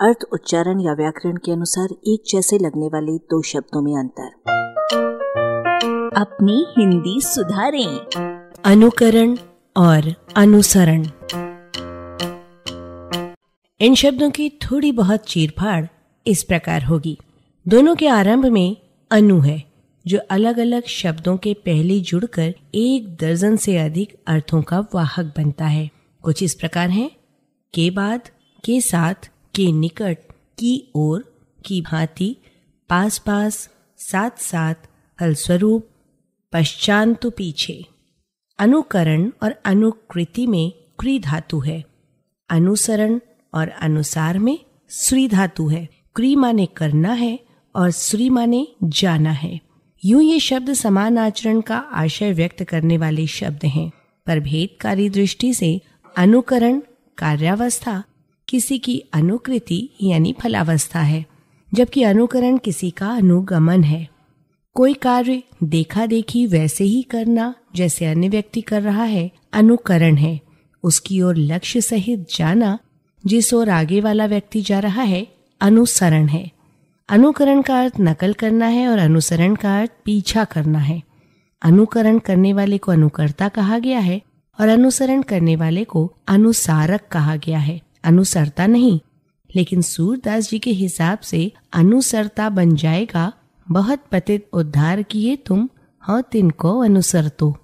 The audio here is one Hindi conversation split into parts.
अर्थ उच्चारण या व्याकरण के अनुसार एक जैसे लगने वाले दो शब्दों में अंतर। अपनी हिंदी सुधारें। अनुकरण और अनुसरण। इन शब्दों की थोड़ी बहुत चीरफाड़ इस प्रकार होगी। दोनों के आरंभ में अनु है जो अलग अलग शब्दों के पहले जुड़कर एक दर्जन से अधिक अर्थों का वाहक बनता है। कुछ इस प्रकार है के बाद के साथ के निकट की ओर की भांति पास पास साथ साथ फलस्वरूप, पश्चात पीछे। अनुकरण और अनुकृति में क्री धातु है। अनुसरण और अनुसार में श्री धातु है। क्री माने करना है और श्री माने जाना है। यूँ ये शब्द समान आचरण का आशय व्यक्त करने वाले शब्द हैं। पर भेदकारी दृष्टि से अनुकरण, कार्यावस्था किसी की अनुकृति यानी फलावस्था है, जबकि अनुकरण किसी का अनुगमन है। कोई कार्य देखा देखी वैसे ही करना जैसे अन्य व्यक्ति कर रहा है, अनुकरण है। उसकी ओर लक्ष्य सहित जाना जिस ओर आगे वाला व्यक्ति जा रहा है, अनुसरण है। अनुकरण का अर्थ नकल करना है और अनुसरण का अर्थ पीछा करना है। अनुकरण करने वाले को अनुकर्ता कहा गया है और अनुसरण करने वाले को अनुसारक कहा गया है। अनुसरता नहीं। लेकिन सूरदास जी के हिसाब से अनुसरता बन जाएगा। बहुत पतित उद्धार किए तुम हाँ तिनको अनुसर तो।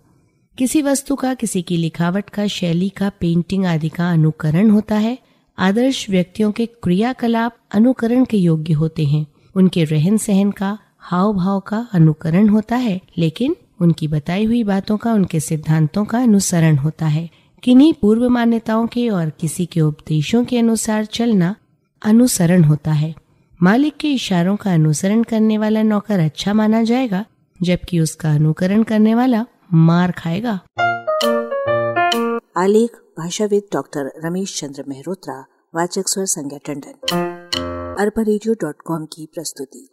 किसी वस्तु का, किसी की लिखावट का, शैली का पेंटिंग आदि का अनुकरण होता है। आदर्श व्यक्तियों के क्रियाकलाप अनुकरण के योग्य होते हैं। उनके रहन सहन का हाव भाव का अनुकरण होता है। लेकिन उनकी बताई हुई बातों का, उनके सिद्धांतों का अनुसरण होता है। किन्हीं पूर्व मान्यताओं के और किसी के उपदेशों के अनुसार चलना अनुसरण होता है। मालिक के इशारों का अनुसरण करने वाला नौकर अच्छा माना जाएगा, जबकि उसका अनुकरण करने वाला मार खाएगा। आलेख, भाषाविद डॉक्टर रमेश चंद्र मेहरोत्रा, वाचक स्वर संज्ञा टंडन। अरबा की प्रस्तुति।